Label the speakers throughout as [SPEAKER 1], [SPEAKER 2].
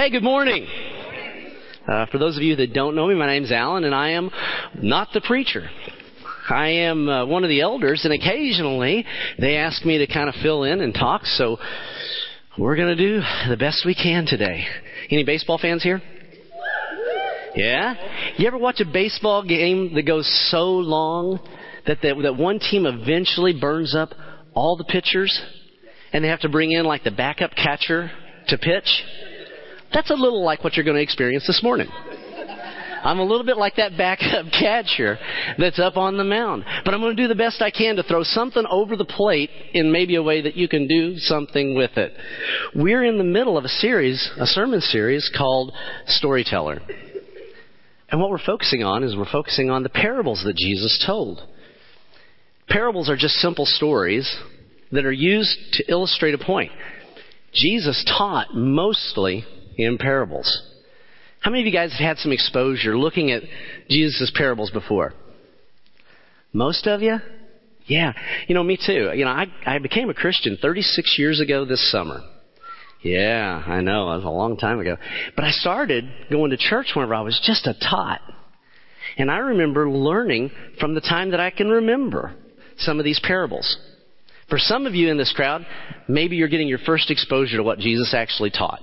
[SPEAKER 1] Hey, good morning. Uh, for those of you that don't know me, my name's Alan, and I am not the preacher. I am uh, one of the elders, and occasionally they ask me to kind of fill in and talk, so we're going to do the best we can today. Any baseball fans here? Yeah? You ever watch a baseball game that goes so long that, the, that one team eventually burns up all the pitchers and they have to bring in like the backup catcher to pitch? That's a little like what you're going to experience this morning. I'm a little bit like that backup catcher that's up on the mound. But I'm going to do the best I can to throw something over the plate in maybe a way that you can do something with it. We're in the middle of a series, a sermon series called Storyteller. And what we're focusing on is we're focusing on the parables that Jesus told. Parables are just simple stories that are used to illustrate a point. Jesus taught mostly in parables. How many of you guys have had some exposure looking at Jesus' parables before? Most of you? Yeah. You know, me too. You know, I, I became a Christian 36 years ago this summer. Yeah, I know. It was a long time ago. But I started going to church whenever I was just a tot. And I remember learning from the time that I can remember some of these parables. For some of you in this crowd, maybe you're getting your first exposure to what Jesus actually taught.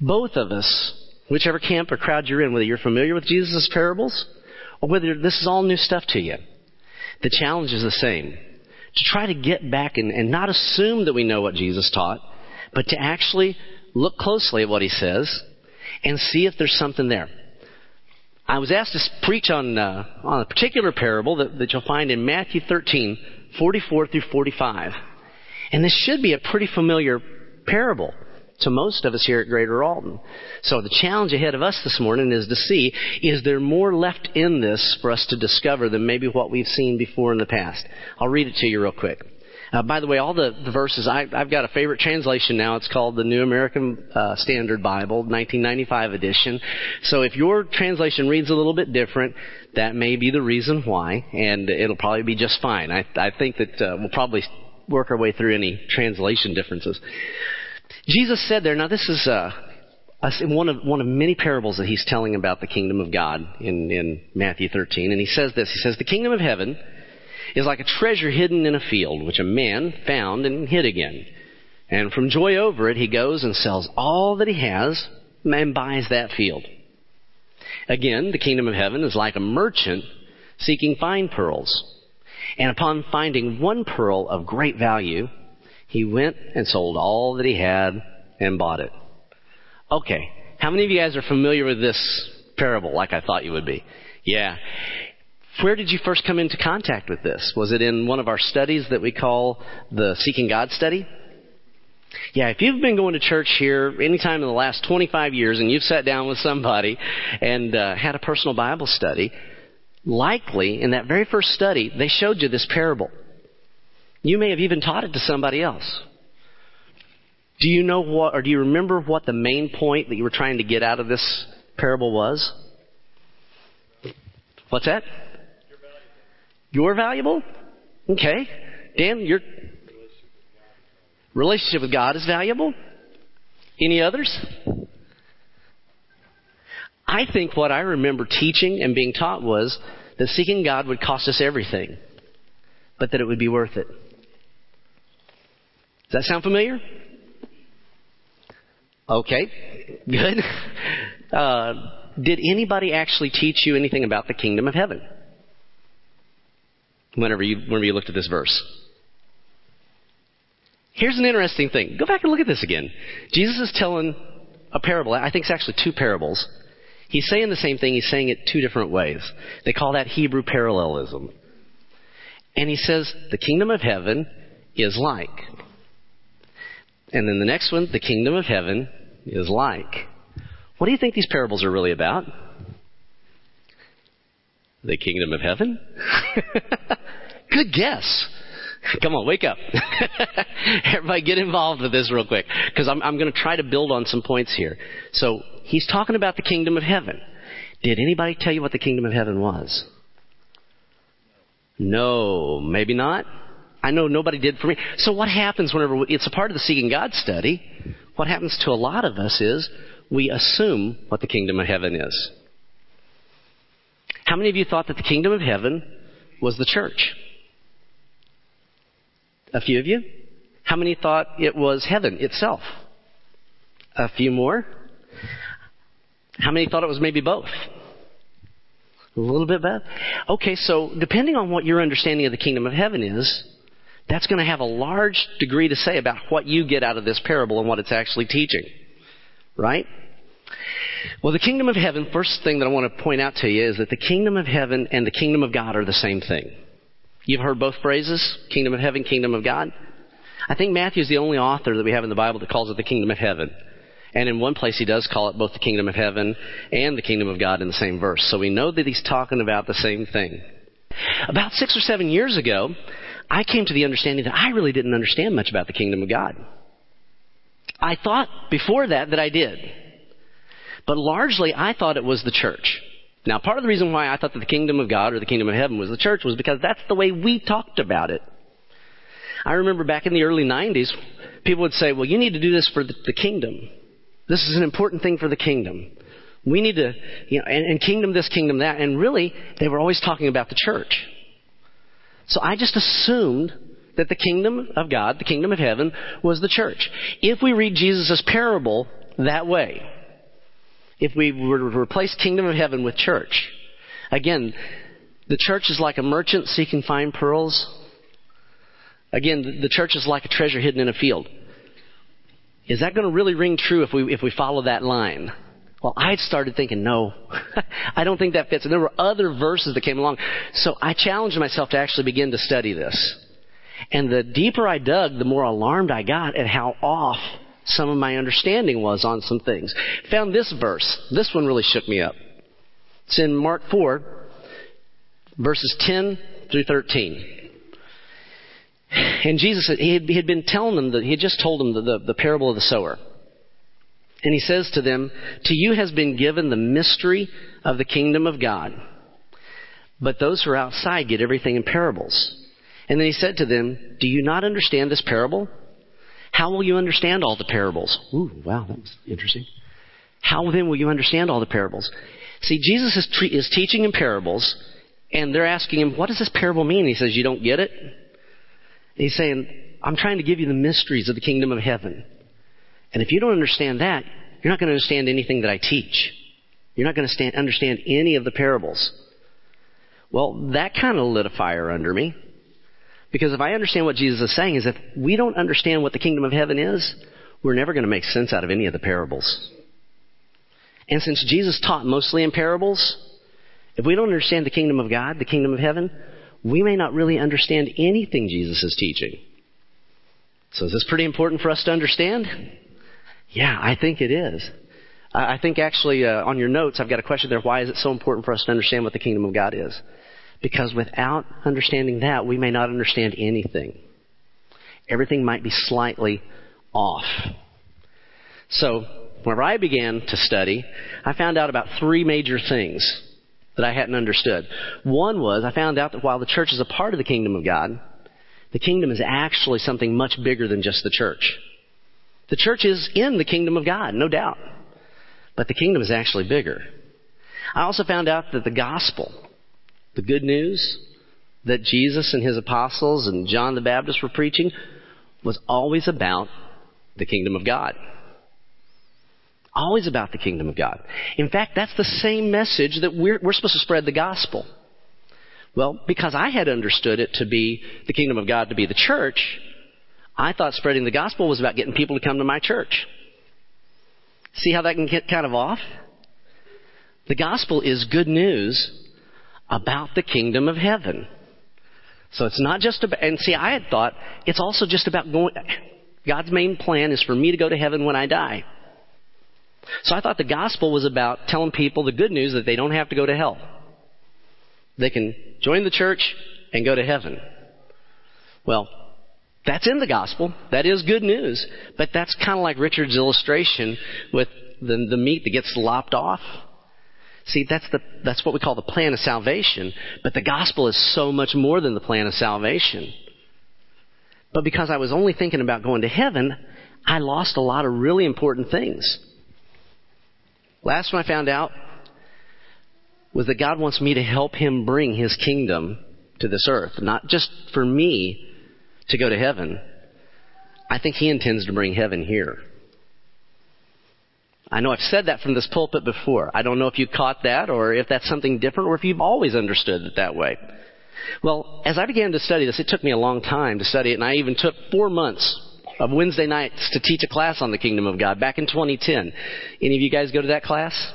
[SPEAKER 1] Both of us, whichever camp or crowd you're in, whether you're familiar with Jesus' parables or whether this is all new stuff to you, the challenge is the same. To try to get back and, and not assume that we know what Jesus taught, but to actually look closely at what he says and see if there's something there. I was asked to preach on, uh, on a particular parable that, that you'll find in Matthew 13, 44 through 45. And this should be a pretty familiar parable to most of us here at Greater Alton. So the challenge ahead of us this morning is to see, is there more left in this for us to discover than maybe what we've seen before in the past? I'll read it to you real quick. Uh, by the way, all the, the verses, I, have got a favorite translation now. It's called the New American uh, Standard Bible, 1995 edition. So if your translation reads a little bit different, that may be the reason why, and it'll probably be just fine. I, I think that uh, we'll probably work our way through any translation differences. Jesus said there, now this is uh, one of one of many parables that he's telling about the kingdom of God in, in Matthew 13, and he says this. He says, "The kingdom of heaven is like a treasure hidden in a field, which a man found and hid again. And from joy over it, he goes and sells all that he has and buys that field." Again, the kingdom of heaven is like a merchant seeking fine pearls. And upon finding one pearl of great value, he went and sold all that he had and bought it. Okay. How many of you guys are familiar with this parable like I thought you would be? Yeah. Where did you first come into contact with this? Was it in one of our studies that we call the Seeking God study? Yeah, if you've been going to church here anytime in the last 25 years and you've sat down with somebody and uh, had a personal Bible study, likely in that very first study, they showed you this parable. You may have even taught it to somebody else. Do you know what, or do you remember what the main point that you were trying to get out of this parable was? What's that? You're valuable. Okay. Dan, your relationship with God is valuable. Any others? I think what I remember teaching and being taught was that seeking God would cost us everything, but that it would be worth it. Does that sound familiar? Okay, good. Uh, did anybody actually teach you anything about the kingdom of heaven? Whenever you, whenever you looked at this verse. Here's an interesting thing. Go back and look at this again. Jesus is telling a parable. I think it's actually two parables. He's saying the same thing. He's saying it two different ways. They call that Hebrew parallelism. And he says, the kingdom of heaven is like. And then the next one, the kingdom of heaven is like. What do you think these parables are really about? The kingdom of heaven? Good guess. Come on, wake up. Everybody get involved with this real quick. Because I'm, I'm going to try to build on some points here. So, he's talking about the kingdom of heaven. Did anybody tell you what the kingdom of heaven was? No, maybe not. I know nobody did for me. So what happens whenever it's a part of the seeking God study? What happens to a lot of us is we assume what the kingdom of heaven is. How many of you thought that the kingdom of heaven was the church? A few of you. How many thought it was heaven itself? A few more. How many thought it was maybe both? A little bit both? Okay, so depending on what your understanding of the kingdom of heaven is, that's going to have a large degree to say about what you get out of this parable and what it's actually teaching. Right? Well, the kingdom of heaven, first thing that I want to point out to you is that the kingdom of heaven and the kingdom of God are the same thing. You've heard both phrases, kingdom of heaven, kingdom of God. I think Matthew is the only author that we have in the Bible that calls it the kingdom of heaven. And in one place he does call it both the kingdom of heaven and the kingdom of God in the same verse. So we know that he's talking about the same thing. About six or seven years ago, I came to the understanding that I really didn't understand much about the kingdom of God. I thought before that that I did. But largely I thought it was the church. Now, part of the reason why I thought that the kingdom of God or the kingdom of heaven was the church was because that's the way we talked about it. I remember back in the early 90s, people would say, well, you need to do this for the, kingdom. This is an important thing for the kingdom. We need to, you know, and, and kingdom this, kingdom that. And really, they were always talking about the church. So I just assumed that the kingdom of God, the kingdom of heaven, was the church. If we read Jesus' parable that way, if we were to replace kingdom of heaven with church, again, the church is like a merchant seeking fine pearls. Again, the church is like a treasure hidden in a field. Is that going to really ring true if we, if we follow that line? Well, I started thinking, no, I don't think that fits. And there were other verses that came along. So I challenged myself to actually begin to study this. And the deeper I dug, the more alarmed I got at how off some of my understanding was on some things. Found this verse. This one really shook me up. It's in Mark 4, verses 10 through 13. And Jesus, he had, been telling them that he had just told them the, the, the parable of the sower. And he says to them, To you has been given the mystery of the kingdom of God. But those who are outside get everything in parables. And then he said to them, Do you not understand this parable? How will you understand all the parables? Ooh, wow, that was interesting. How then will you understand all the parables? See, Jesus is, tre- is teaching in parables, and they're asking him, What does this parable mean? He says, You don't get it? he's saying, I'm trying to give you the mysteries of the kingdom of heaven. And if you don't understand that, you're not going to understand anything that I teach. You're not going to stand, understand any of the parables. Well, that kind of lit a fire under me. Because if I understand what Jesus is saying is if we don't understand what the kingdom of heaven is, we're never going to make sense out of any of the parables. And since Jesus taught mostly in parables, if we don't understand the kingdom of God, the kingdom of heaven, we may not really understand anything Jesus is teaching. So is this pretty important for us to understand? Yeah, I think it is. I think actually uh, on your notes I've got a question there. Why is it so important for us to understand what the kingdom of God is? Because without understanding that, we may not understand anything. Everything might be slightly off. So, whenever I began to study, I found out about three major things that I hadn't understood. One was I found out that while the church is a part of the kingdom of God, the kingdom is actually something much bigger than just the church. The church is in the kingdom of God, no doubt. But the kingdom is actually bigger. I also found out that the gospel, the good news that Jesus and his apostles and John the Baptist were preaching, was always about the kingdom of God. Always about the kingdom of God. In fact, that's the same message that we're, we're supposed to spread the gospel. Well, because I had understood it to be the kingdom of God to be the church, I thought spreading the gospel was about getting people to come to my church. See how that can get kind of off? The gospel is good news about the kingdom of heaven. So it's not just about, and see, I had thought it's also just about going, God's main plan is for me to go to heaven when I die. So I thought the gospel was about telling people the good news that they don't have to go to hell. They can join the church and go to heaven. Well, that's in the gospel. That is good news. But that's kind of like Richard's illustration with the, the meat that gets lopped off. See, that's the, that's what we call the plan of salvation. But the gospel is so much more than the plan of salvation. But because I was only thinking about going to heaven, I lost a lot of really important things. Last one I found out was that God wants me to help Him bring His kingdom to this earth, not just for me to go to heaven. I think He intends to bring heaven here. I know I've said that from this pulpit before. I don't know if you caught that or if that's something different or if you've always understood it that way. Well, as I began to study this, it took me a long time to study it, and I even took four months of Wednesday nights to teach a class on the kingdom of God back in 2010. Any of you guys go to that class?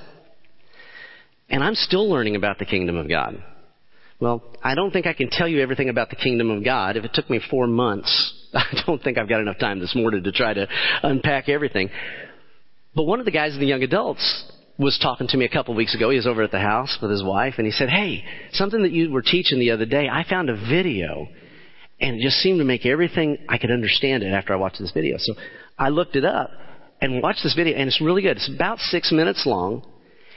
[SPEAKER 1] And I'm still learning about the kingdom of God. Well, I don't think I can tell you everything about the kingdom of God. If it took me four months, I don't think I've got enough time this morning to try to unpack everything. But one of the guys in the young adults was talking to me a couple of weeks ago. He was over at the house with his wife, and he said, Hey, something that you were teaching the other day, I found a video, and it just seemed to make everything, I could understand it after I watched this video. So I looked it up and watched this video, and it's really good. It's about six minutes long,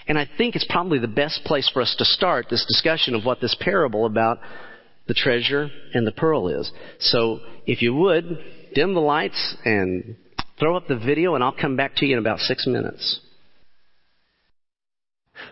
[SPEAKER 1] and I think it's probably the best place for us to start this discussion of what this parable about the treasure and the pearl is. So if you would, dim the lights and throw up the video, and I'll come back to you in about six minutes.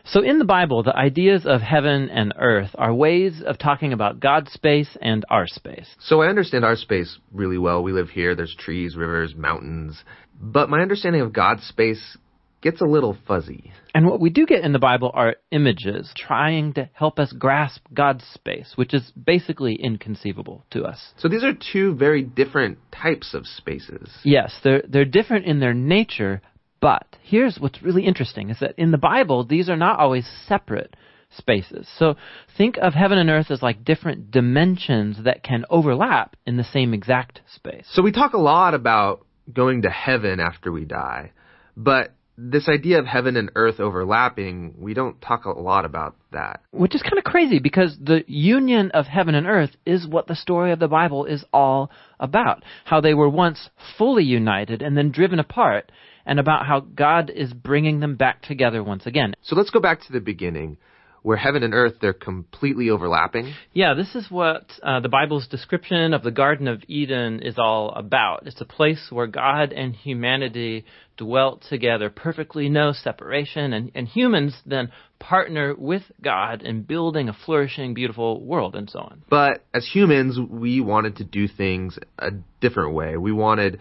[SPEAKER 2] So in the Bible, the ideas of heaven and earth are ways of talking about God's space and our space.
[SPEAKER 3] So I understand our space really well. We live here. There's trees, rivers, mountains. But my understanding of God's space gets a little fuzzy.
[SPEAKER 2] And what we do get in the Bible are images trying to help us grasp God's space, which is basically inconceivable to us.
[SPEAKER 3] So these are two very different types of spaces.
[SPEAKER 2] Yes, they're they're different in their nature, but here's what's really interesting is that in the Bible these are not always separate spaces. So think of heaven and earth as like different dimensions that can overlap in the same exact space.
[SPEAKER 3] So we talk a lot about going to heaven after we die, but this idea of heaven and earth overlapping, we don't talk a lot about that.
[SPEAKER 2] Which is kind of crazy because the union of heaven and earth is what the story of the Bible is all about. How they were once fully united and then driven apart, and about how God is bringing them back together once again.
[SPEAKER 3] So let's go back to the beginning where heaven and earth they're completely overlapping.
[SPEAKER 2] Yeah, this is what uh, the Bible's description of the Garden of Eden is all about. It's a place where God and humanity dwelt together, perfectly no separation, and, and humans then partner with God in building a flourishing, beautiful world, and so on.
[SPEAKER 3] But as humans, we wanted to do things a different way. We wanted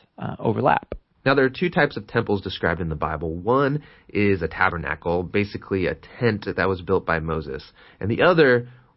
[SPEAKER 2] uh, overlap.
[SPEAKER 3] Now, there are two types of temples described in the Bible. One is a tabernacle, basically a tent that was built by Moses, and the other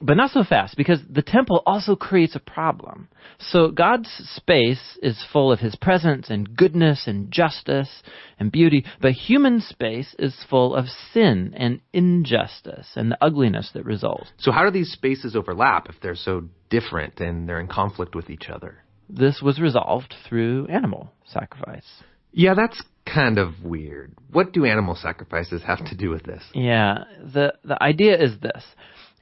[SPEAKER 2] But not so fast, because the temple also creates a problem. So God's space is full of His presence and goodness and justice and beauty, but human space is full of sin and injustice and the ugliness that results.
[SPEAKER 3] So how do these spaces overlap if they're so different and they're in conflict with each other?
[SPEAKER 2] This was resolved through animal sacrifice.
[SPEAKER 3] Yeah, that's kind of weird. What do animal sacrifices have to do with this?
[SPEAKER 2] Yeah, the the idea is this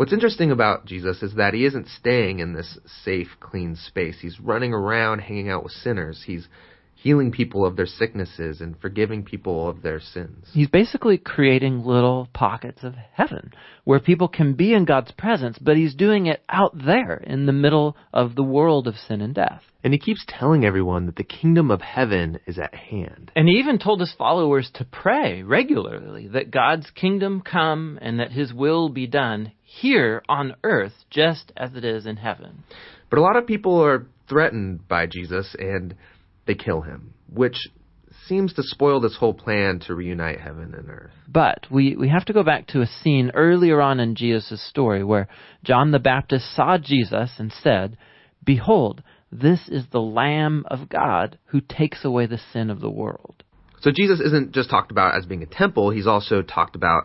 [SPEAKER 3] What's interesting about Jesus is that he isn't staying in this safe, clean space. He's running around hanging out with sinners. He's healing people of their sicknesses and forgiving people of their sins.
[SPEAKER 2] He's basically creating little pockets of heaven where people can be in God's presence, but he's doing it out there in the middle of the world of sin and death.
[SPEAKER 3] And he keeps telling everyone that the kingdom of heaven is at hand.
[SPEAKER 2] And he even told his followers to pray regularly that God's kingdom come and that his will be done here on earth just as it is in heaven.
[SPEAKER 3] But a lot of people are threatened by Jesus and they kill him, which seems to spoil this whole plan to reunite heaven and earth.
[SPEAKER 2] But we, we have to go back to a scene earlier on in Jesus' story where John the Baptist saw Jesus and said, Behold, this is the Lamb of God who takes away the sin of the world.
[SPEAKER 3] So Jesus isn't just talked about as being a temple, he's also talked about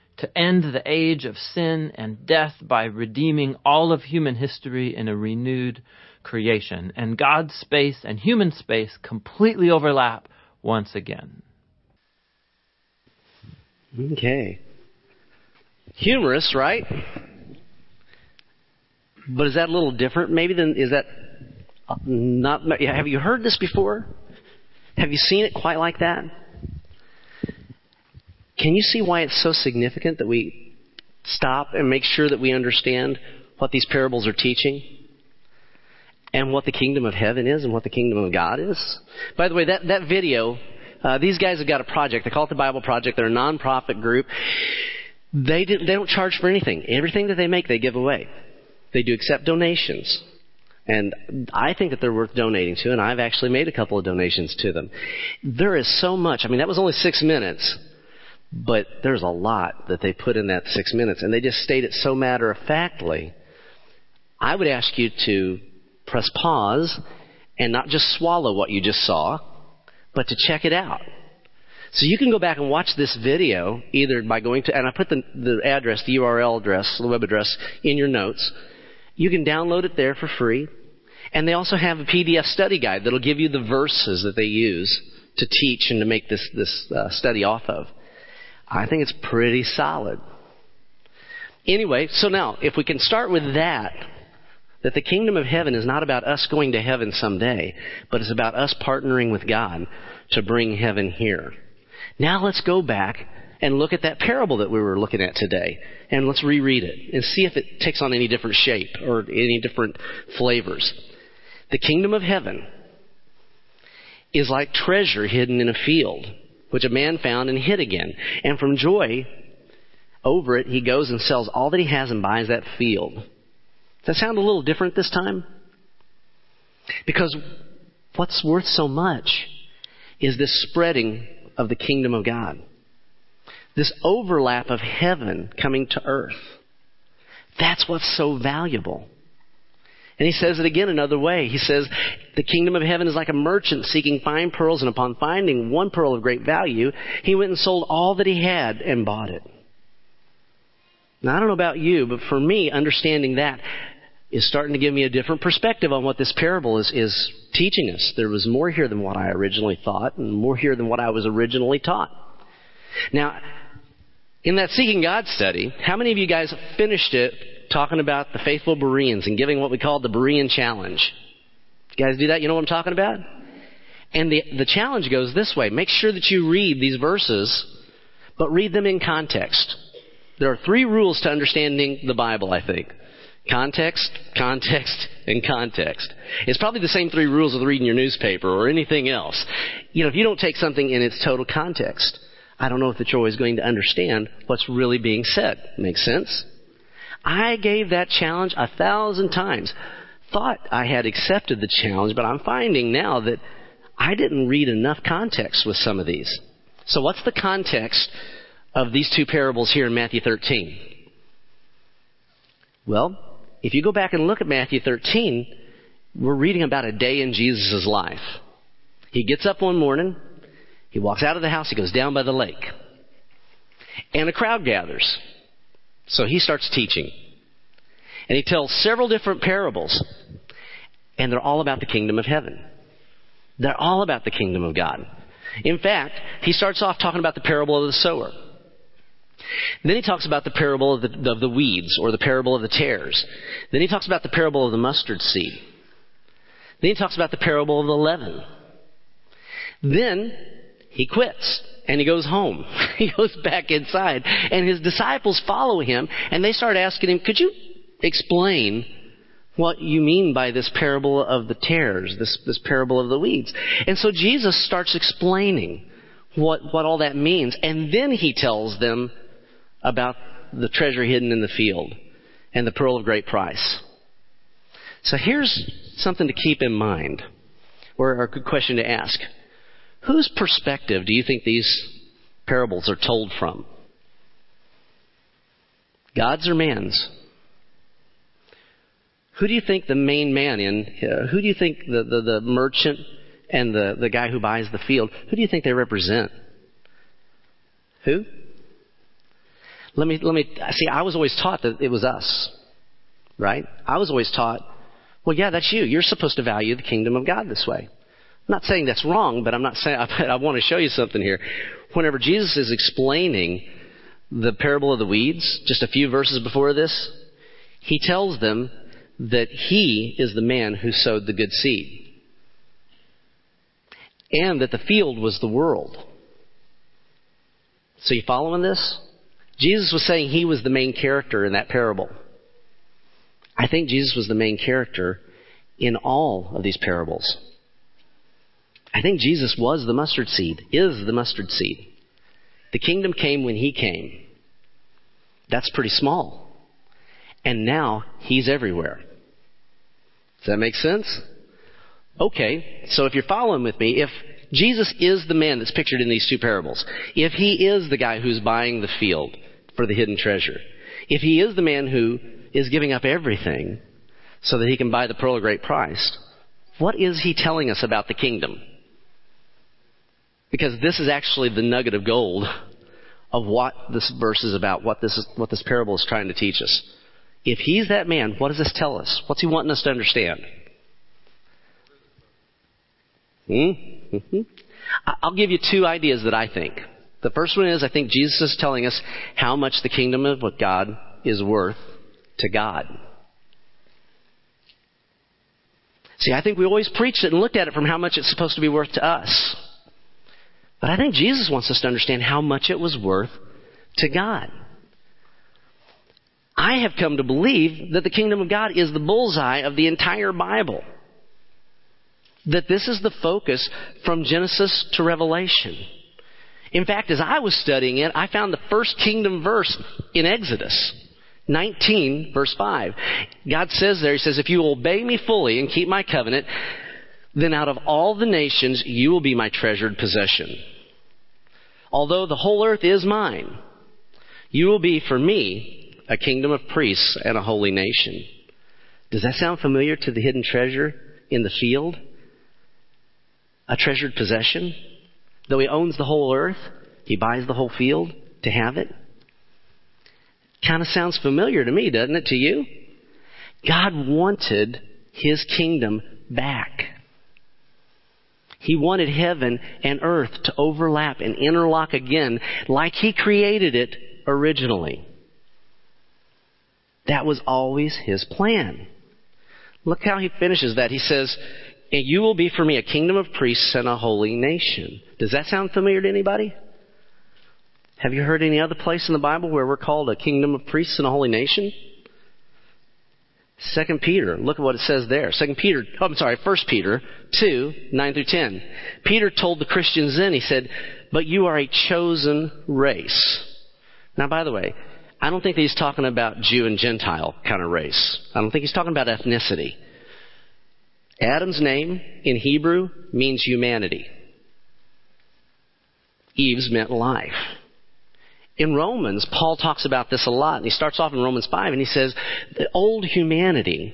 [SPEAKER 2] to end the age of sin and death by redeeming all of human history in a renewed creation. And God's space and human space completely overlap once again.
[SPEAKER 1] Okay. Humorous, right? But is that a little different maybe than is that not have you heard this before? Have you seen it quite like that? Can you see why it's so significant that we stop and make sure that we understand what these parables are teaching? And what the kingdom of heaven is and what the kingdom of God is? By the way, that, that video, uh, these guys have got a project. They call it the Bible Project. They're a nonprofit group. They, did, they don't charge for anything. Everything that they make, they give away. They do accept donations. And I think that they're worth donating to, and I've actually made a couple of donations to them. There is so much. I mean, that was only six minutes but there's a lot that they put in that six minutes, and they just state it so matter of factly. I would ask you to press pause and not just swallow what you just saw, but to check it out. So you can go back and watch this video either by going to, and I put the, the address, the URL address, the web address in your notes. You can download it there for free. And they also have a PDF study guide that'll give you the verses that they use to teach and to make this, this uh, study off of. I think it's pretty solid. Anyway, so now, if we can start with that, that the kingdom of heaven is not about us going to heaven someday, but it's about us partnering with God to bring heaven here. Now let's go back and look at that parable that we were looking at today. And let's reread it and see if it takes on any different shape or any different flavors. The kingdom of heaven is like treasure hidden in a field which a man found and hid again. And from joy over it, he goes and sells all that he has and buys that field. Does that sound a little different this time? Because what's worth so much is this spreading of the kingdom of God. This overlap of heaven coming to earth. That's what's so valuable. And he says it again another way. He says, The kingdom of heaven is like a merchant seeking fine pearls, and upon finding one pearl of great value, he went and sold all that he had and bought it. Now, I don't know about you, but for me, understanding that is starting to give me a different perspective on what this parable is, is teaching us. There was more here than what I originally thought, and more here than what I was originally taught. Now, in that Seeking God study, how many of you guys finished it talking about the faithful Bereans and giving what we call the Berean challenge. You guys do that? You know what I'm talking about? And the, the challenge goes this way. Make sure that you read these verses but read them in context. There are three rules to understanding the Bible, I think. Context, context, and context. It's probably the same three rules with reading your newspaper or anything else. You know, if you don't take something in its total context, I don't know if that you're always going to understand what's really being said. Makes sense? I gave that challenge a thousand times. Thought I had accepted the challenge, but I'm finding now that I didn't read enough context with some of these. So what's the context of these two parables here in Matthew 13? Well, if you go back and look at Matthew 13, we're reading about a day in Jesus' life. He gets up one morning, he walks out of the house, he goes down by the lake. And a crowd gathers. So he starts teaching. And he tells several different parables. And they're all about the kingdom of heaven. They're all about the kingdom of God. In fact, he starts off talking about the parable of the sower. Then he talks about the parable of the, of the weeds or the parable of the tares. Then he talks about the parable of the mustard seed. Then he talks about the parable of the leaven. Then he quits and he goes home. he goes back inside and his disciples follow him and they start asking him, could you explain what you mean by this parable of the tares, this, this parable of the weeds? And so Jesus starts explaining what, what all that means and then he tells them about the treasure hidden in the field and the pearl of great price. So here's something to keep in mind, or a good question to ask. Whose perspective do you think these parables are told from? God's or man's? Who do you think the main man in, uh, who do you think the, the, the merchant and the, the guy who buys the field, who do you think they represent? Who? Let me, let me, see, I was always taught that it was us. Right? I was always taught, well, yeah, that's you. You're supposed to value the kingdom of God this way. I'm not saying that's wrong, but I'm not saying, I, I want to show you something here. Whenever Jesus is explaining the parable of the weeds, just a few verses before this, he tells them that he is the man who sowed the good seed. And that the field was the world. So you following this? Jesus was saying he was the main character in that parable. I think Jesus was the main character in all of these parables. I think Jesus was the mustard seed, is the mustard seed. The kingdom came when he came. That's pretty small. And now he's everywhere. Does that make sense? Okay, so if you're following with me, if Jesus is the man that's pictured in these two parables, if he is the guy who's buying the field, for the hidden treasure. If he is the man who is giving up everything so that he can buy the pearl of great price, what is he telling us about the kingdom? Because this is actually the nugget of gold of what this verse is about, what this, is, what this parable is trying to teach us. If he's that man, what does this tell us? What's he wanting us to understand? Hmm? Mm-hmm. I'll give you two ideas that I think. The first one is I think Jesus is telling us how much the kingdom of God is worth to God. See, I think we always preached it and looked at it from how much it's supposed to be worth to us. But I think Jesus wants us to understand how much it was worth to God. I have come to believe that the kingdom of God is the bullseye of the entire Bible. That this is the focus from Genesis to Revelation. In fact, as I was studying it, I found the first kingdom verse in Exodus 19, verse 5. God says there, He says, If you obey me fully and keep my covenant, then out of all the nations you will be my treasured possession. Although the whole earth is mine, you will be for me a kingdom of priests and a holy nation. Does that sound familiar to the hidden treasure in the field? A treasured possession? Though he owns the whole earth, he buys the whole field to have it. Kind of sounds familiar to me, doesn't it, to you? God wanted his kingdom back. He wanted heaven and earth to overlap and interlock again like he created it originally. That was always his plan. Look how he finishes that. He says, and you will be for me a kingdom of priests and a holy nation. Does that sound familiar to anybody? Have you heard any other place in the Bible where we're called a kingdom of priests and a holy nation? Second Peter, look at what it says there. Second Peter, oh, I'm sorry, First Peter 2, 9 through 10. Peter told the Christians then, he said, but you are a chosen race. Now, by the way, I don't think that he's talking about Jew and Gentile kind of race. I don't think he's talking about ethnicity. Adam's name in Hebrew means humanity. Eve's meant life. In Romans, Paul talks about this a lot, and he starts off in Romans 5 and he says, the old humanity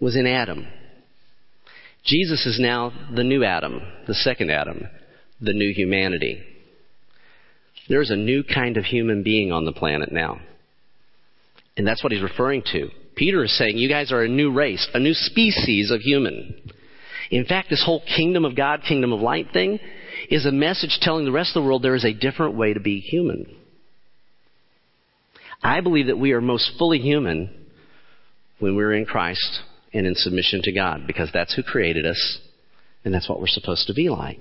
[SPEAKER 1] was in Adam. Jesus is now the new Adam, the second Adam, the new humanity. There's a new kind of human being on the planet now. And that's what he's referring to. Peter is saying, you guys are a new race, a new species of human. In fact, this whole kingdom of God, kingdom of light thing is a message telling the rest of the world there is a different way to be human. I believe that we are most fully human when we're in Christ and in submission to God because that's who created us and that's what we're supposed to be like.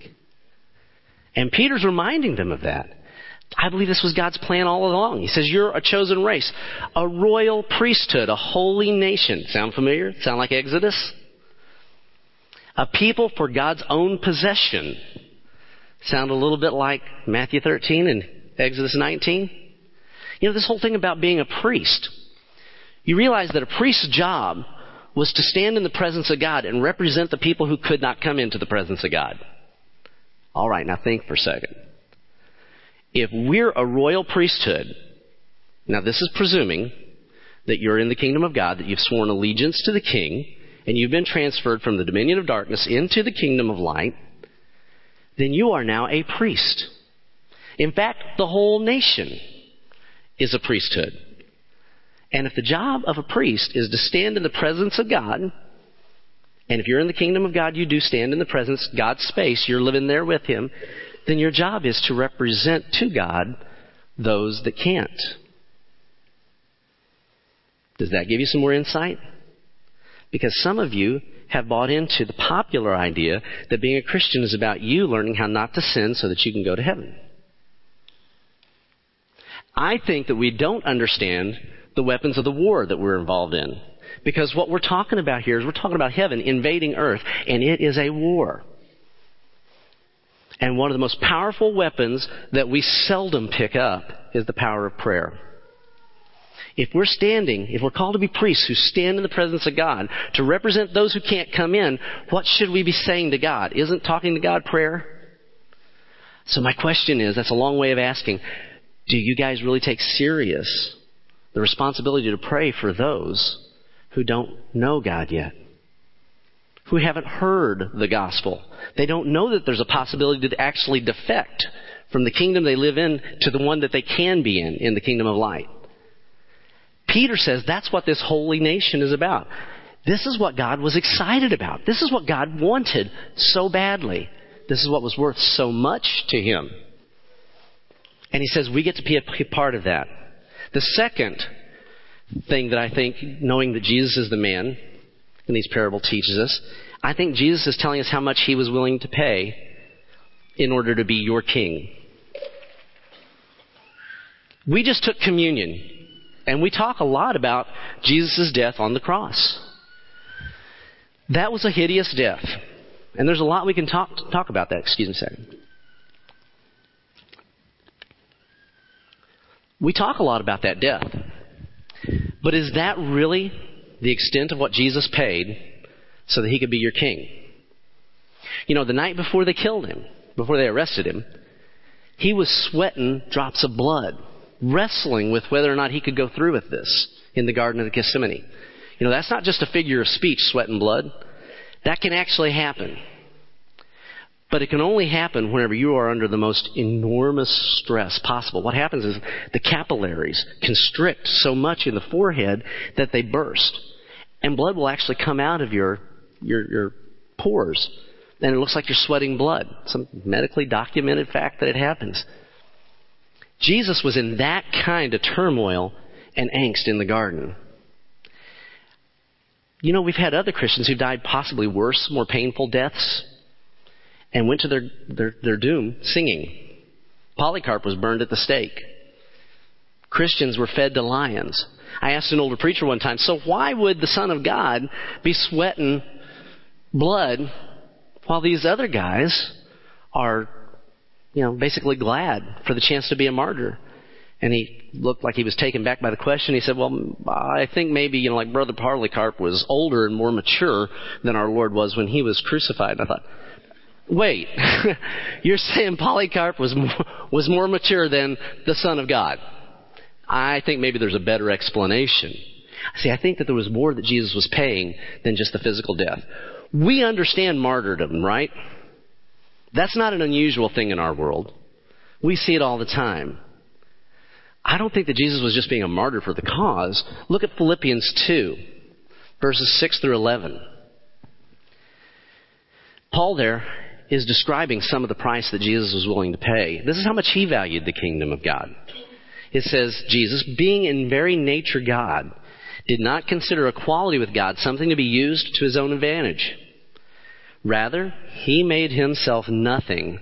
[SPEAKER 1] And Peter's reminding them of that. I believe this was God's plan all along. He says, You're a chosen race, a royal priesthood, a holy nation. Sound familiar? Sound like Exodus? A people for God's own possession. Sound a little bit like Matthew 13 and Exodus 19? You know, this whole thing about being a priest. You realize that a priest's job was to stand in the presence of God and represent the people who could not come into the presence of God. All right, now think for a second. If we're a royal priesthood, now this is presuming that you're in the kingdom of God, that you've sworn allegiance to the king, and you've been transferred from the dominion of darkness into the kingdom of light, then you are now a priest. In fact, the whole nation is a priesthood. And if the job of a priest is to stand in the presence of God, and if you're in the kingdom of God, you do stand in the presence, God's space, you're living there with Him, then your job is to represent to God those that can't. Does that give you some more insight? Because some of you have bought into the popular idea that being a Christian is about you learning how not to sin so that you can go to heaven. I think that we don't understand the weapons of the war that we're involved in. Because what we're talking about here is we're talking about heaven invading earth, and it is a war. And one of the most powerful weapons that we seldom pick up is the power of prayer. If we're standing, if we're called to be priests who stand in the presence of God to represent those who can't come in, what should we be saying to God? Isn't talking to God prayer? So my question is, that's a long way of asking, do you guys really take serious the responsibility to pray for those who don't know God yet? Who haven't heard the gospel? They don't know that there's a possibility to actually defect from the kingdom they live in to the one that they can be in, in the kingdom of light. Peter says that's what this holy nation is about. This is what God was excited about. This is what God wanted so badly. This is what was worth so much to him. And he says we get to be a part of that. The second thing that I think, knowing that Jesus is the man, in these parable teaches us, I think Jesus is telling us how much he was willing to pay in order to be your king. We just took communion. And we talk a lot about Jesus' death on the cross. That was a hideous death. And there's a lot we can talk, talk about that. Excuse me a second. We talk a lot about that death. But is that really the extent of what Jesus paid so that he could be your king? You know, the night before they killed him, before they arrested him, he was sweating drops of blood wrestling with whether or not he could go through with this in the Garden of Gethsemane. You know, that's not just a figure of speech, sweat and blood. That can actually happen. But it can only happen whenever you are under the most enormous stress possible. What happens is the capillaries constrict so much in the forehead that they burst. And blood will actually come out of your, your, your pores. And it looks like you're sweating blood. Some medically documented fact that it happens. Jesus was in that kind of turmoil and angst in the garden. You know, we've had other Christians who died possibly worse, more painful deaths, and went to their, their, their doom singing Polycarp was burned at the stake. Christians were fed to lions. I asked an older preacher one time, so why would the Son of God be sweating blood while these other guys are, you know, basically glad for the chance to be a martyr? And he looked like he was taken back by the question. He said, Well, I think maybe, you know, like Brother Polycarp was older and more mature than our Lord was when he was crucified. And I thought, Wait, you're saying Polycarp was more, was more mature than the Son of God? I think maybe there's a better explanation. See, I think that there was more that Jesus was paying than just the physical death. We understand martyrdom, right? That's not an unusual thing in our world. We see it all the time. I don't think that Jesus was just being a martyr for the cause. Look at Philippians 2, verses 6 through 11. Paul there is describing some of the price that Jesus was willing to pay. This is how much he valued the kingdom of God. It says, Jesus, being in very nature God, did not consider equality with God something to be used to his own advantage. Rather, he made himself nothing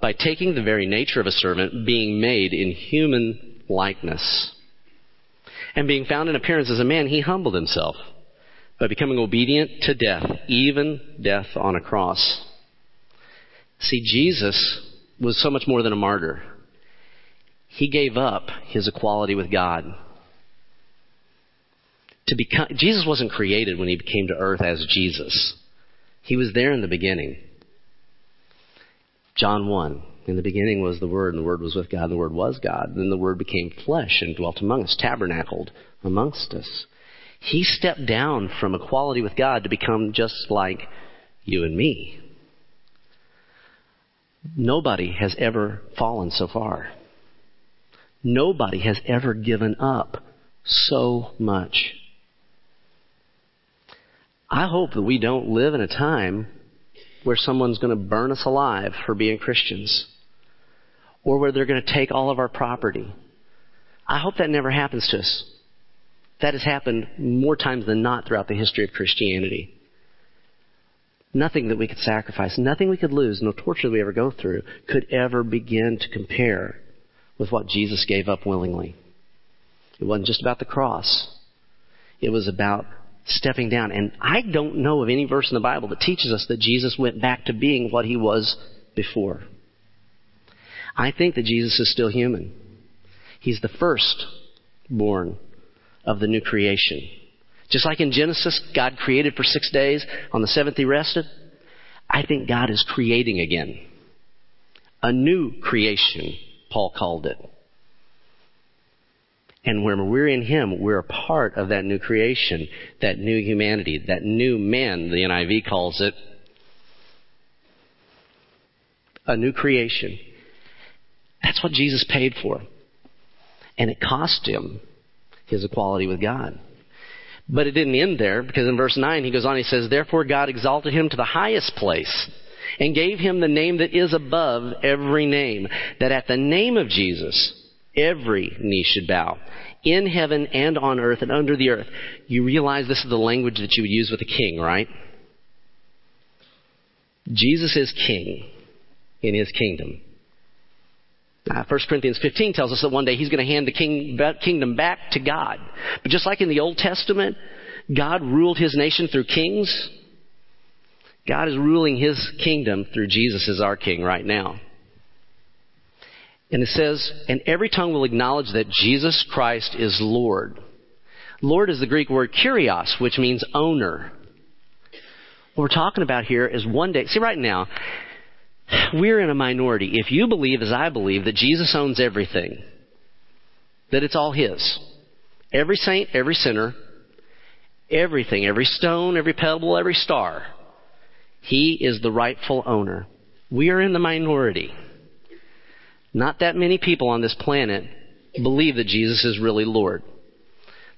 [SPEAKER 1] by taking the very nature of a servant, being made in human likeness. And being found in appearance as a man, he humbled himself by becoming obedient to death, even death on a cross. See, Jesus was so much more than a martyr. He gave up his equality with God. To become, Jesus wasn't created when he came to earth as Jesus. He was there in the beginning. John 1. In the beginning was the Word, and the Word was with God, and the Word was God. Then the Word became flesh and dwelt among us, tabernacled amongst us. He stepped down from equality with God to become just like you and me. Nobody has ever fallen so far. Nobody has ever given up so much. I hope that we don't live in a time where someone's going to burn us alive for being Christians or where they're going to take all of our property. I hope that never happens to us. That has happened more times than not throughout the history of Christianity. Nothing that we could sacrifice, nothing we could lose, no torture we ever go through could ever begin to compare with what Jesus gave up willingly. It wasn't just about the cross. It was about stepping down. And I don't know of any verse in the Bible that teaches us that Jesus went back to being what he was before. I think that Jesus is still human. He's the first born of the new creation. Just like in Genesis, God created for six days. On the seventh, He rested. I think God is creating again. A new creation, Paul called it. And when we're in Him, we're a part of that new creation, that new humanity, that new man, the NIV calls it. A new creation. That's what Jesus paid for. And it cost him his equality with God. But it didn't end there because in verse 9 he goes on, he says, Therefore God exalted him to the highest place and gave him the name that is above every name, that at the name of Jesus every knee should bow, in heaven and on earth and under the earth. You realize this is the language that you would use with a king, right? Jesus is king in his kingdom. Uh, 1 Corinthians 15 tells us that one day he's going to hand the king, kingdom back to God. But just like in the Old Testament, God ruled his nation through kings. God is ruling his kingdom through Jesus as our king right now. And it says, and every tongue will acknowledge that Jesus Christ is Lord. Lord is the Greek word kurios, which means owner. What we're talking about here is one day, see right now, we're in a minority. If you believe, as I believe, that Jesus owns everything, that it's all His, every saint, every sinner, everything, every stone, every pebble, every star, He is the rightful owner. We are in the minority. Not that many people on this planet believe that Jesus is really Lord.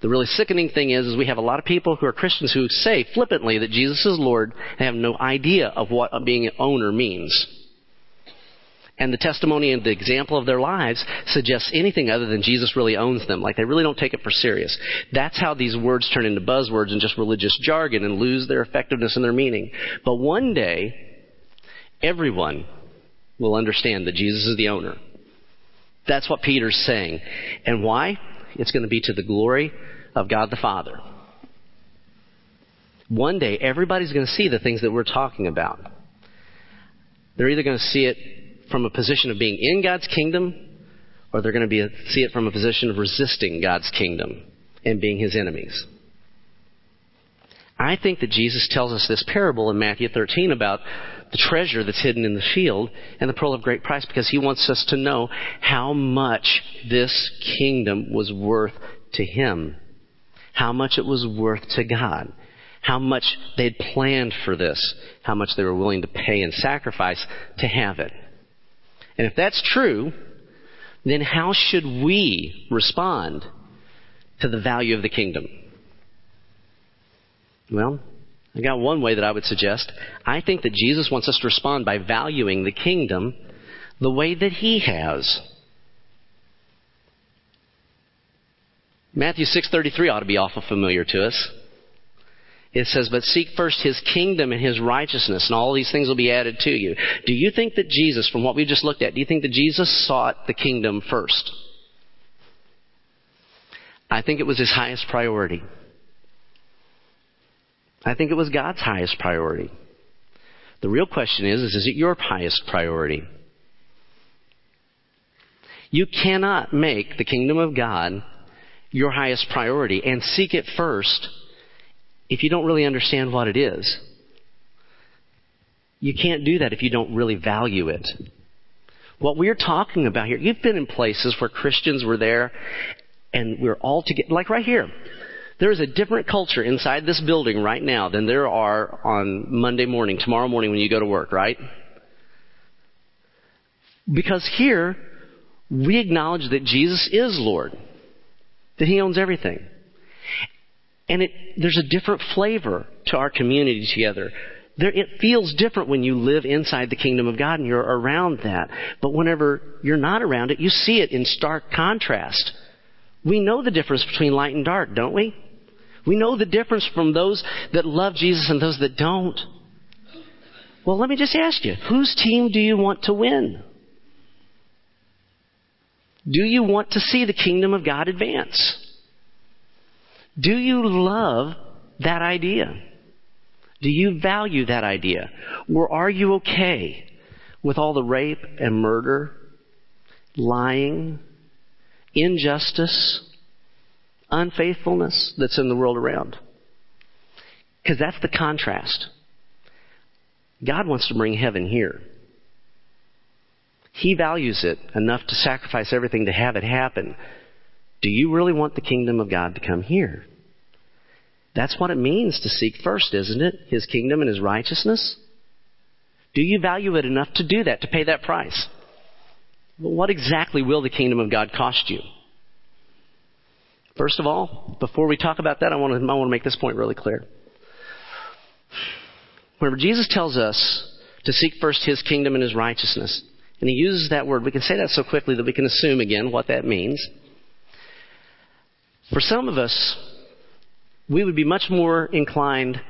[SPEAKER 1] The really sickening thing is, is we have a lot of people who are Christians who say flippantly that Jesus is Lord and have no idea of what being an owner means and the testimony and the example of their lives suggests anything other than Jesus really owns them. Like they really don't take it for serious. That's how these words turn into buzzwords and just religious jargon and lose their effectiveness and their meaning. But one day, everyone will understand that Jesus is the owner. That's what Peter's saying. And why? It's going to be to the glory of God the Father. One day, everybody's going to see the things that we're talking about. They're either going to see it from a position of being in God's kingdom, or they're going to be, see it from a position of resisting God's kingdom and being his enemies. I think that Jesus tells us this parable in Matthew 13 about the treasure that's hidden in the field and the pearl of great price because he wants us to know how much this kingdom was worth to him, how much it was worth to God, how much they'd planned for this, how much they were willing to pay and sacrifice to have it. And if that's true, then how should we respond to the value of the kingdom? Well, I got one way that I would suggest. I think that Jesus wants us to respond by valuing the kingdom the way that he has. Matthew 6:33 ought to be awful familiar to us. It says, "But seek first his kingdom and his righteousness, and all these things will be added to you." Do you think that Jesus, from what we just looked at, do you think that Jesus sought the kingdom first? I think it was his highest priority. I think it was God's highest priority. The real question is, is, is it your highest priority? You cannot make the kingdom of God your highest priority and seek it first if you don't really understand what it is. You can't do that if you don't really value it. What we're talking about here, you've been in places where Christians were there and we're all together, like right here. There is a different culture inside this building right now than there are on Monday morning, tomorrow morning when you go to work, right? Because here, we acknowledge that Jesus is Lord, that He owns everything. And it, there's a different flavor to our community together. There, it feels different when you live inside the kingdom of God and you're around that. But whenever you're not around it, you see it in stark contrast. We know the difference between light and dark, don't we? We know the difference from those that love Jesus and those that don't. Well, let me just ask you whose team do you want to win? Do you want to see the kingdom of God advance? Do you love that idea? Do you value that idea? Or are you okay with all the rape and murder, lying, injustice, unfaithfulness that's in the world around. Because that's the contrast. God wants to bring heaven here. He values it enough to sacrifice everything to have it happen. Do you really want the kingdom of God to come here? That's what it means to seek first, isn't it? His kingdom and his righteousness. Do you value it enough to do that, to pay that price? What exactly will the kingdom of God cost you? First of all, before we talk about that, I want to, I want to make this point really clear. Whenever Jesus tells us to seek first his kingdom and his righteousness, and he uses that word, we can say that so quickly that we can assume again what that means. For some of us, we would be much more inclined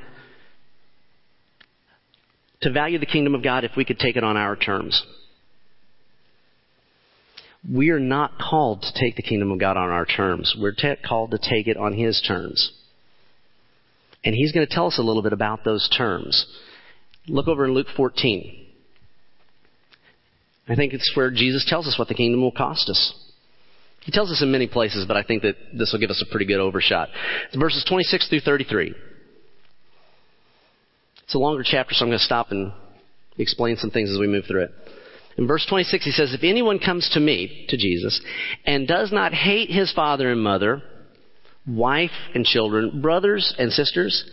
[SPEAKER 1] to value the kingdom of God if we could take it on our terms. We are not called to take the kingdom of God on our terms. We're t- called to take it on His terms. And He's going to tell us a little bit about those terms. Look over in Luke 14. I think it's where Jesus tells us what the kingdom will cost us. He tells us in many places, but I think that this will give us a pretty good overshot. It's verses 26 through 33. It's a longer chapter, so I'm going to stop and explain some things as we move through it. In verse 26, he says, If anyone comes to me, to Jesus, and does not hate his father and mother, wife and children, brothers and sisters,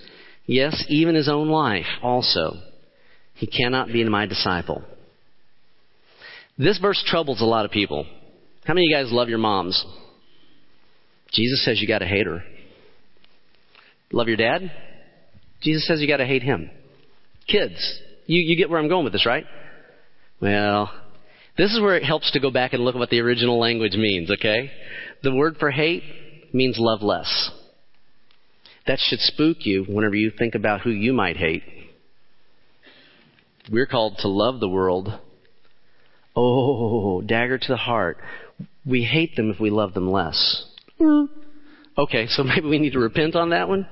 [SPEAKER 1] yes, even his own life also, he cannot be my disciple. This verse troubles a lot of people. How many of you guys love your moms? Jesus says you got to hate her. Love your dad? Jesus says you got to hate him. Kids, you, you get where I'm going with this, right? Well, this is where it helps to go back and look at what the original language means, okay? The word for hate means love less. That should spook you whenever you think about who you might hate. We're called to love the world. Oh, dagger to the heart. We hate them if we love them less. Mm. Okay, so maybe we need to repent on that one.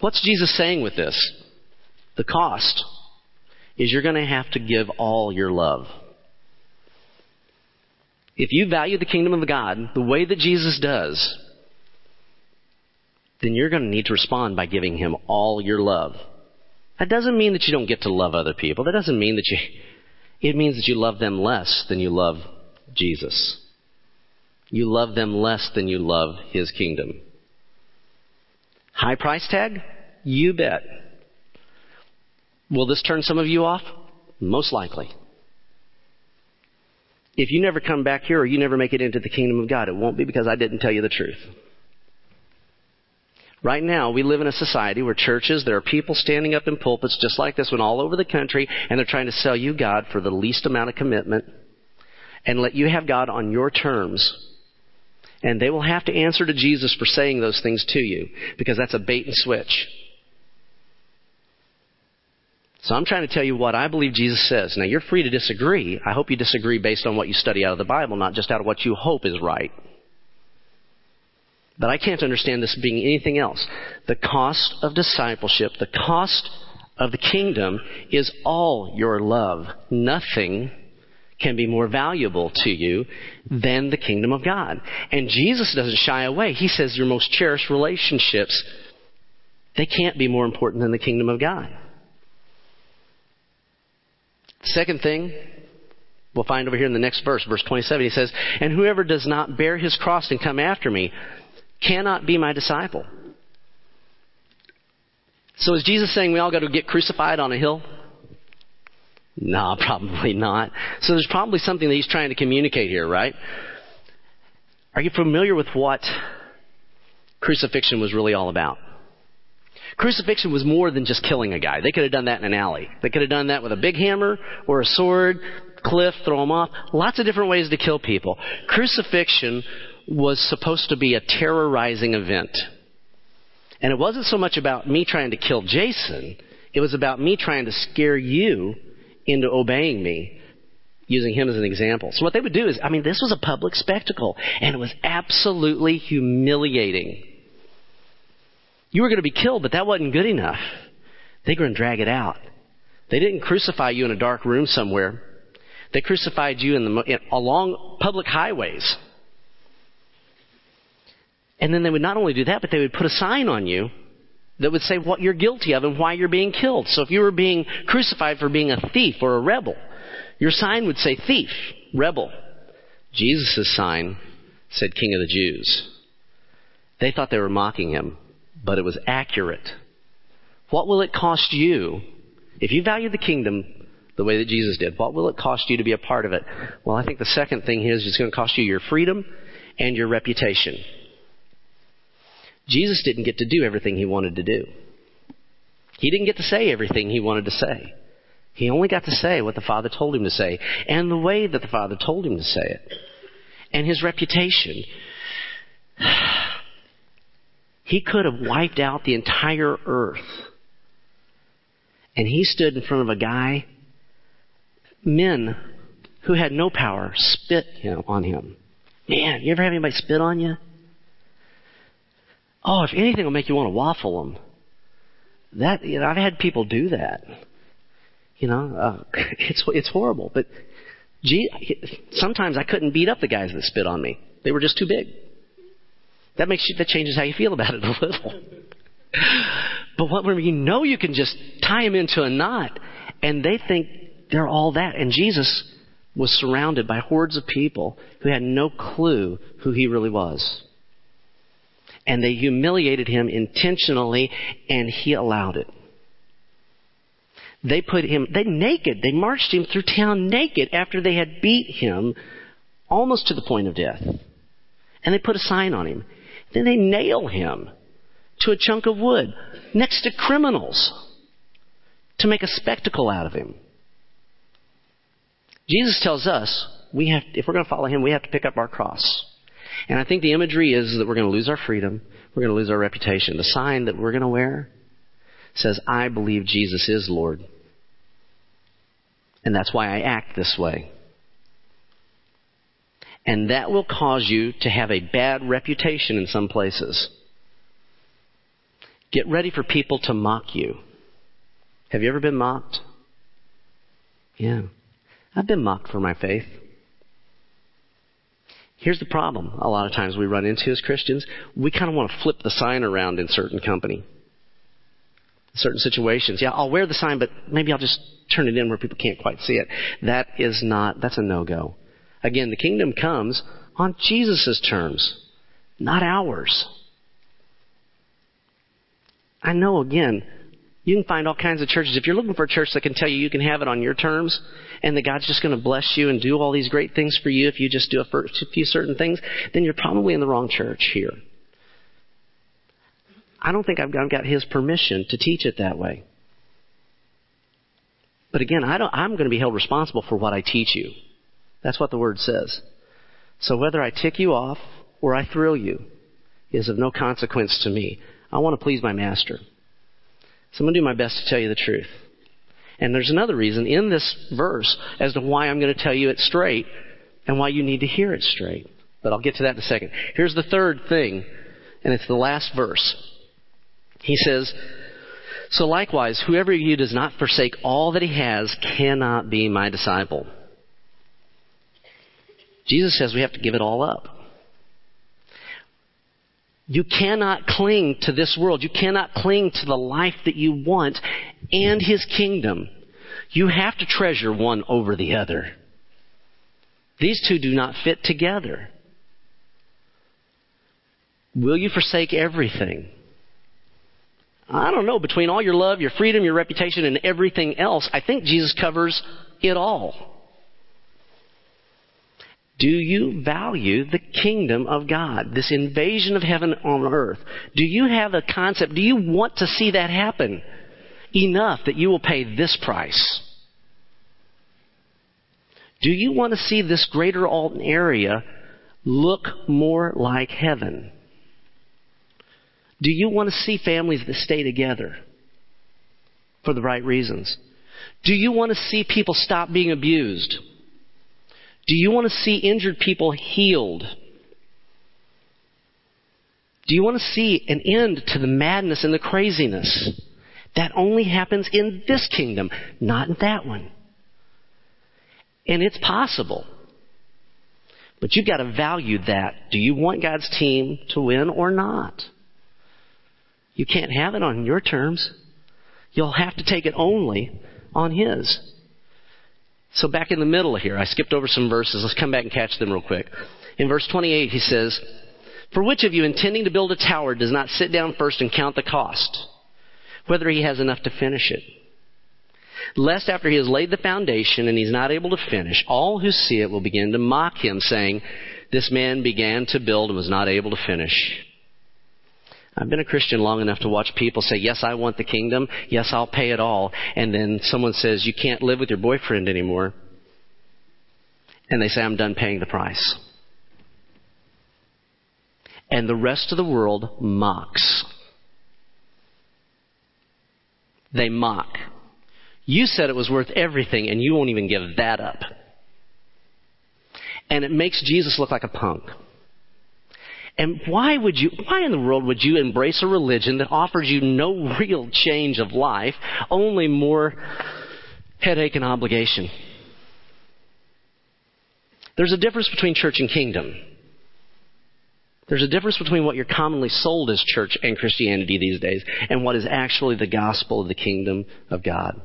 [SPEAKER 1] What's Jesus saying with this? The cost is you're going to have to give all your love. If you value the kingdom of God the way that Jesus does, then you're going to need to respond by giving him all your love. That doesn't mean that you don't get to love other people. That doesn't mean that you, it means that you love them less than you love Jesus. You love them less than you love his kingdom. High price tag? You bet. Will this turn some of you off? Most likely. If you never come back here or you never make it into the kingdom of God, it won't be because I didn't tell you the truth. Right now, we live in a society where churches, there are people standing up in pulpits just like this one all over the country, and they're trying to sell you God for the least amount of commitment and let you have God on your terms. And they will have to answer to Jesus for saying those things to you because that's a bait and switch. So I'm trying to tell you what I believe Jesus says. Now you're free to disagree. I hope you disagree based on what you study out of the Bible, not just out of what you hope is right. But I can't understand this being anything else. The cost of discipleship, the cost of the kingdom is all your love. Nothing can be more valuable to you than the kingdom of God. And Jesus doesn't shy away. He says your most cherished relationships, they can't be more important than the kingdom of God. Second thing, we'll find over here in the next verse, verse 27, he says, And whoever does not bear his cross and come after me cannot be my disciple. So is Jesus saying we all got to get crucified on a hill? No, probably not. So there's probably something that he's trying to communicate here, right? Are you familiar with what crucifixion was really all about? Crucifixion was more than just killing a guy. They could have done that in an alley. They could have done that with a big hammer or a sword, cliff, throw them off. Lots of different ways to kill people. Crucifixion was supposed to be a terrorizing event. And it wasn't so much about me trying to kill Jason, it was about me trying to scare you into obeying me, using him as an example. So what they would do is, I mean, this was a public spectacle, and it was absolutely humiliating. You were going to be killed, but that wasn't good enough. They were going to drag it out. They didn't crucify you in a dark room somewhere. They crucified you in the, in, along public highways. And then they would not only do that, but they would put a sign on you that would say what you're guilty of and why you're being killed. So if you were being crucified for being a thief or a rebel, your sign would say thief, rebel. Jesus' sign said King of the Jews. They thought they were mocking him but it was accurate. What will it cost you if you value the kingdom the way that Jesus did? What will it cost you to be a part of it? Well, I think the second thing is it's going to cost you your freedom and your reputation. Jesus didn't get to do everything he wanted to do. He didn't get to say everything he wanted to say. He only got to say what the Father told him to say, and the way that the Father told him to say it. And his reputation. He could have wiped out the entire earth. And he stood in front of a guy, men who had no power spit on him. Man, you ever have anybody spit on you? Oh, if anything will make you want to waffle them. That you know, I've had people do that. You know, uh, it's it's horrible. But gee, sometimes I couldn't beat up the guys that spit on me. They were just too big. That makes you, that changes how you feel about it a little. but what when you know you can just tie them into a knot, and they think they're all that, and Jesus was surrounded by hordes of people who had no clue who he really was. And they humiliated him intentionally, and he allowed it. They put him, they naked, they marched him through town naked after they had beat him almost to the point of death. And they put a sign on him. Then they nail him to a chunk of wood next to criminals to make a spectacle out of him. Jesus tells us we have, if we're going to follow him, we have to pick up our cross. And I think the imagery is that we're going to lose our freedom, we're going to lose our reputation. The sign that we're going to wear says, I believe Jesus is Lord. And that's why I act this way. And that will cause you to have a bad reputation in some places. Get ready for people to mock you. Have you ever been mocked? Yeah. I've been mocked for my faith. Here's the problem a lot of times we run into as Christians. We kind of want to flip the sign around in certain company, certain situations. Yeah, I'll wear the sign, but maybe I'll just turn it in where people can't quite see it. That is not, that's a no-go. Again, the kingdom comes on Jesus' terms, not ours. I know, again, you can find all kinds of churches. If you're looking for a church that can tell you you can have it on your terms and that God's just going to bless you and do all these great things for you if you just do a few certain things, then you're probably in the wrong church here. I don't think I've got his permission to teach it that way. But again, I I'm going to be held responsible for what I teach you. That's what the word says. So whether I tick you off or I thrill you is of no consequence to me. I want to please my master. So I'm going to do my best to tell you the truth. And there's another reason in this verse as to why I'm going to tell you it straight and why you need to hear it straight. But I'll get to that in a second. Here's the third thing, and it's the last verse. He says, So likewise, whoever of you does not forsake all that he has cannot be my disciple. Jesus says we have to give it all up. You cannot cling to this world. You cannot cling to the life that you want and His kingdom. You have to treasure one over the other. These two do not fit together. Will you forsake everything? I don't know. Between all your love, your freedom, your reputation, and everything else, I think Jesus covers it all. Do you value the kingdom of God, this invasion of heaven on earth? Do you have a concept? Do you want to see that happen enough that you will pay this price? Do you want to see this greater Alton area look more like heaven? Do you want to see families that stay together for the right reasons? Do you want to see people stop being abused? Do you want to see injured people healed? Do you want to see an end to the madness and the craziness? That only happens in this kingdom, not in that one. And it's possible. But you've got to value that. Do you want God's team to win or not? You can't have it on your terms. You'll have to take it only on His. So back in the middle here, I skipped over some verses. Let's come back and catch them real quick. In verse 28, he says, For which of you intending to build a tower does not sit down first and count the cost, whether he has enough to finish it? Lest after he has laid the foundation and he's not able to finish, all who see it will begin to mock him, saying, This man began to build and was not able to finish. I've been a Christian long enough to watch people say, Yes, I want the kingdom. Yes, I'll pay it all. And then someone says, You can't live with your boyfriend anymore. And they say, I'm done paying the price. And the rest of the world mocks. They mock. You said it was worth everything, and you won't even give that up. And it makes Jesus look like a punk. And why would you, why in the world would you embrace a religion that offers you no real change of life, only more headache and obligation? There's a difference between church and kingdom. There's a difference between what you're commonly sold as church and Christianity these days and what is actually the gospel of the kingdom of God.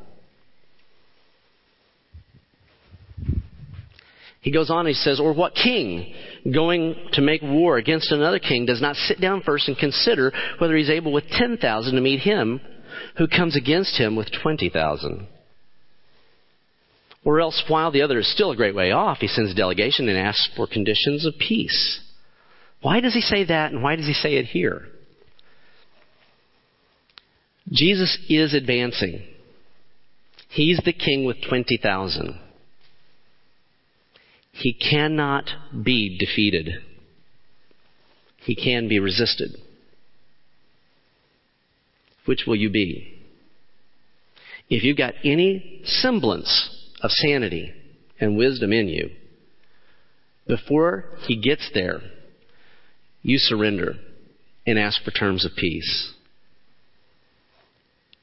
[SPEAKER 1] He goes on, he says, Or what king going to make war against another king does not sit down first and consider whether he's able with 10,000 to meet him who comes against him with 20,000? Or else, while the other is still a great way off, he sends a delegation and asks for conditions of peace. Why does he say that and why does he say it here? Jesus is advancing. He's the king with 20,000. He cannot be defeated. He can be resisted. Which will you be? If you've got any semblance of sanity and wisdom in you, Before he gets there, you surrender and ask for terms of peace.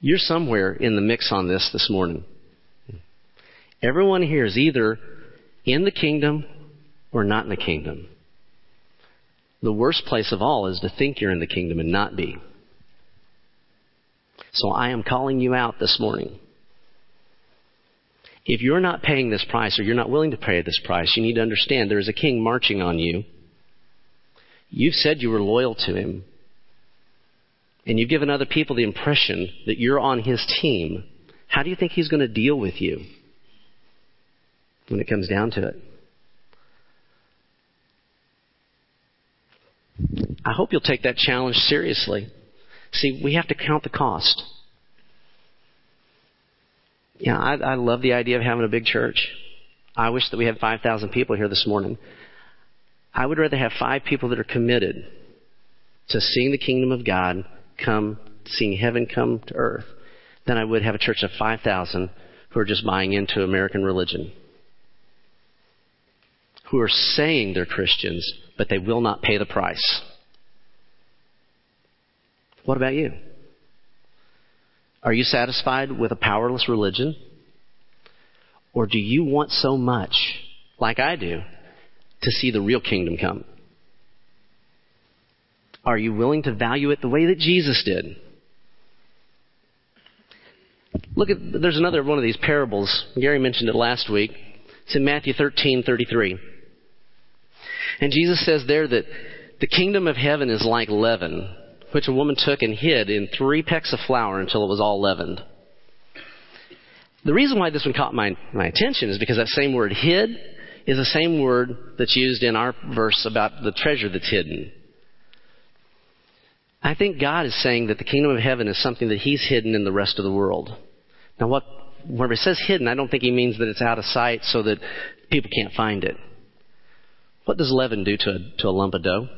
[SPEAKER 1] You're somewhere in the mix on this this morning. Everyone here is either in the kingdom or not in the kingdom. The worst place of all is to think you're in the kingdom and not be. So I am calling you out this morning. If you're not paying this price or you're not willing to pay this price, you need to understand there is a king marching on you. You've said you were loyal to him. And you've given other people the impression that you're on his team. How do you think he's going to deal with you when it comes down to it? I hope you'll take that challenge seriously. See, we have to count the cost. Yeah, I, I love the idea of having a big church. I wish that we had 5,000 people here this morning. I would rather have five people that are committed to seeing the kingdom of God come, seeing heaven come to earth, than I would have a church of 5,000 who are just buying into American religion. Who are saying they're Christians, but they will not pay the price. What about you? Are you satisfied with a powerless religion? Or do you want so much, like I do, to see the real kingdom come? Are you willing to value it the way that Jesus did? Look at there's another one of these parables. Gary mentioned it last week. It's in Matthew 13:33. And Jesus says there that the kingdom of heaven is like leaven, which a woman took and hid in three pecks of flour until it was all leavened. The reason why this one caught my, my attention is because that same word hid is the same word that's used in our verse about the treasure that's hidden. I think God is saying that the kingdom of heaven is something that He's hidden in the rest of the world. Now, what, whenever He says hidden, I don't think He means that it's out of sight so that people can't find it. What does leaven do to a, to a lump of dough?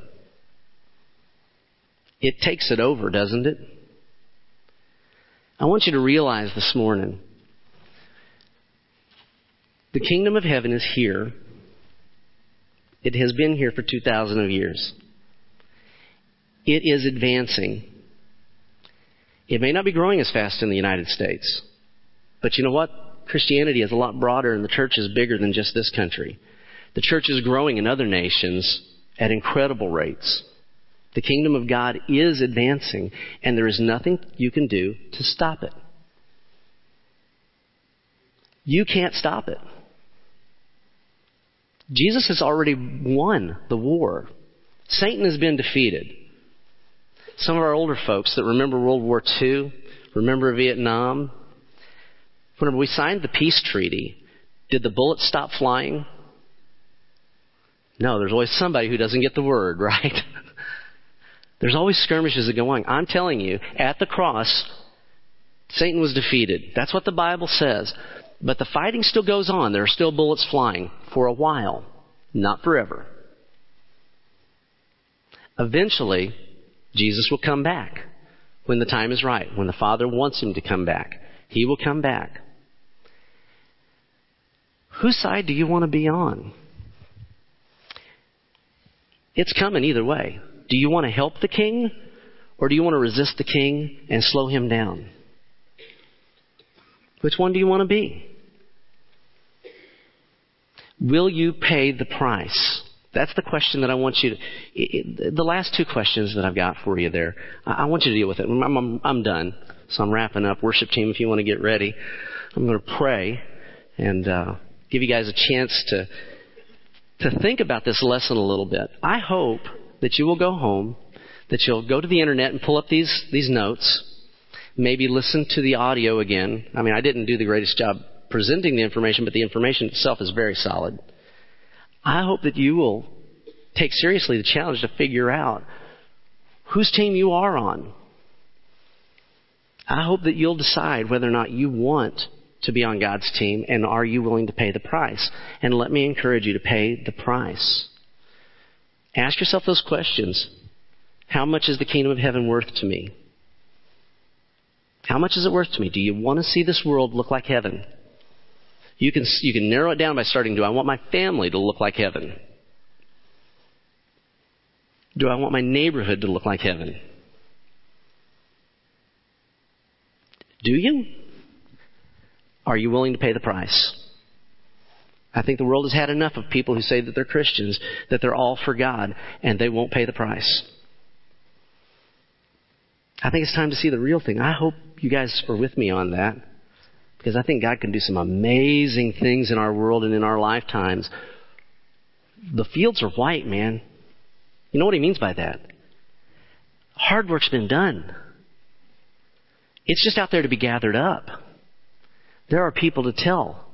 [SPEAKER 1] It takes it over, doesn't it? I want you to realize this morning the kingdom of heaven is here. It has been here for 2,000 of years. It is advancing. It may not be growing as fast in the United States, but you know what? Christianity is a lot broader and the church is bigger than just this country. The church is growing in other nations at incredible rates. The kingdom of God is advancing, and there is nothing you can do to stop it. You can't stop it. Jesus has already won the war. Satan has been defeated. Some of our older folks that remember World War II, remember Vietnam, whenever we signed the peace treaty, did the bullets stop flying? No, there's always somebody who doesn't get the word, right? There's always skirmishes that go on. I'm telling you, at the cross, Satan was defeated. That's what the Bible says. But the fighting still goes on. There are still bullets flying for a while, not forever. Eventually, Jesus will come back when the time is right, when the Father wants him to come back. He will come back. Whose side do you want to be on? It's coming either way. Do you want to help the king or do you want to resist the king and slow him down? Which one do you want to be? Will you pay the price? That's the question that I want you to. the last two questions that I've got for you there, I, want you to deal with it. I'm, I'm, I'm done. So I'm wrapping up. Worship team, if you want to get ready, I'm going to pray and uh, give you guys a chance to to think about this lesson a little bit. I hope that you will go home, that you'll go to the internet and pull up these, these notes, maybe listen to the audio again. I mean, I didn't do the greatest job presenting the information, but the information itself is very solid. I hope that you will take seriously the challenge to figure out whose team you are on. I hope that you'll decide whether or not you want to be on God's team and are you willing to pay the price. And let me encourage you to pay the price. Ask yourself those questions. How much is the kingdom of heaven worth to me? How much is it worth to me? Do you want to see this world look like heaven? You can, you can narrow it down by starting, do I want my family to look like heaven? Do I want my neighborhood to look like heaven? Do you? Are you willing to pay the price? I think the world has had enough of people who say that they're Christians, that they're all for God, and they won't pay the price. I think it's time to see the real thing. I hope you guys are with me on that. Because I think God can do some amazing things in our world and in our lifetimes. The fields are white, man. You know what he means by that? Hard work's been done. It's just out there to be gathered up. There are people to tell.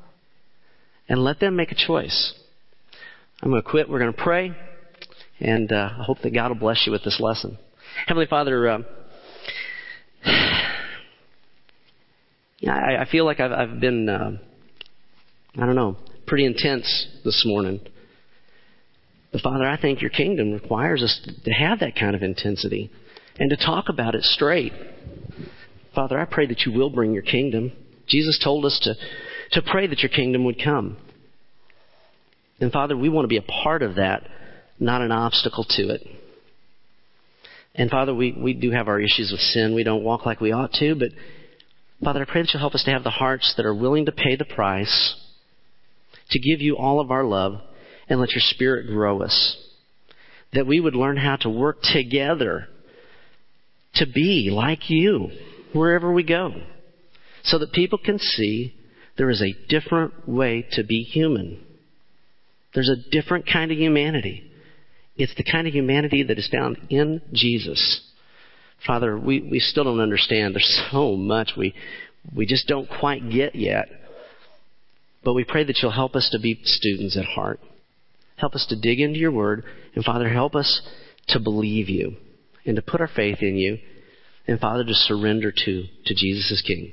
[SPEAKER 1] And let them make a choice. I'm going to quit. We're going to pray. And uh, I hope that God will bless you with this lesson. Heavenly Father, uh, I, I feel like I've, I've been, uh, I don't know, pretty intense this morning. But Father, I think your kingdom requires us to have that kind of intensity and to talk about it straight. Father, I pray that you will bring your kingdom. Jesus told us to, to pray that your kingdom would come. And Father, we want to be a part of that, not an obstacle to it. And Father, we, we do have our issues with sin. We don't walk like we ought to, but Father, I pray that you'll help us to have the hearts that are willing to pay the price, to give you all of our love, and let your Spirit grow us. That we would learn how to work together to be like you wherever we go, so that people can see there is a different way to be human. There's a different kind of humanity. It's the kind of humanity that is found in Jesus. Father, we, we still don't understand. There's so much we, we just don't quite get yet. But we pray that you'll help us to be students at heart. Help us to dig into your word. And Father, help us to believe you and to put our faith in you. And Father, to surrender to, to Jesus as King.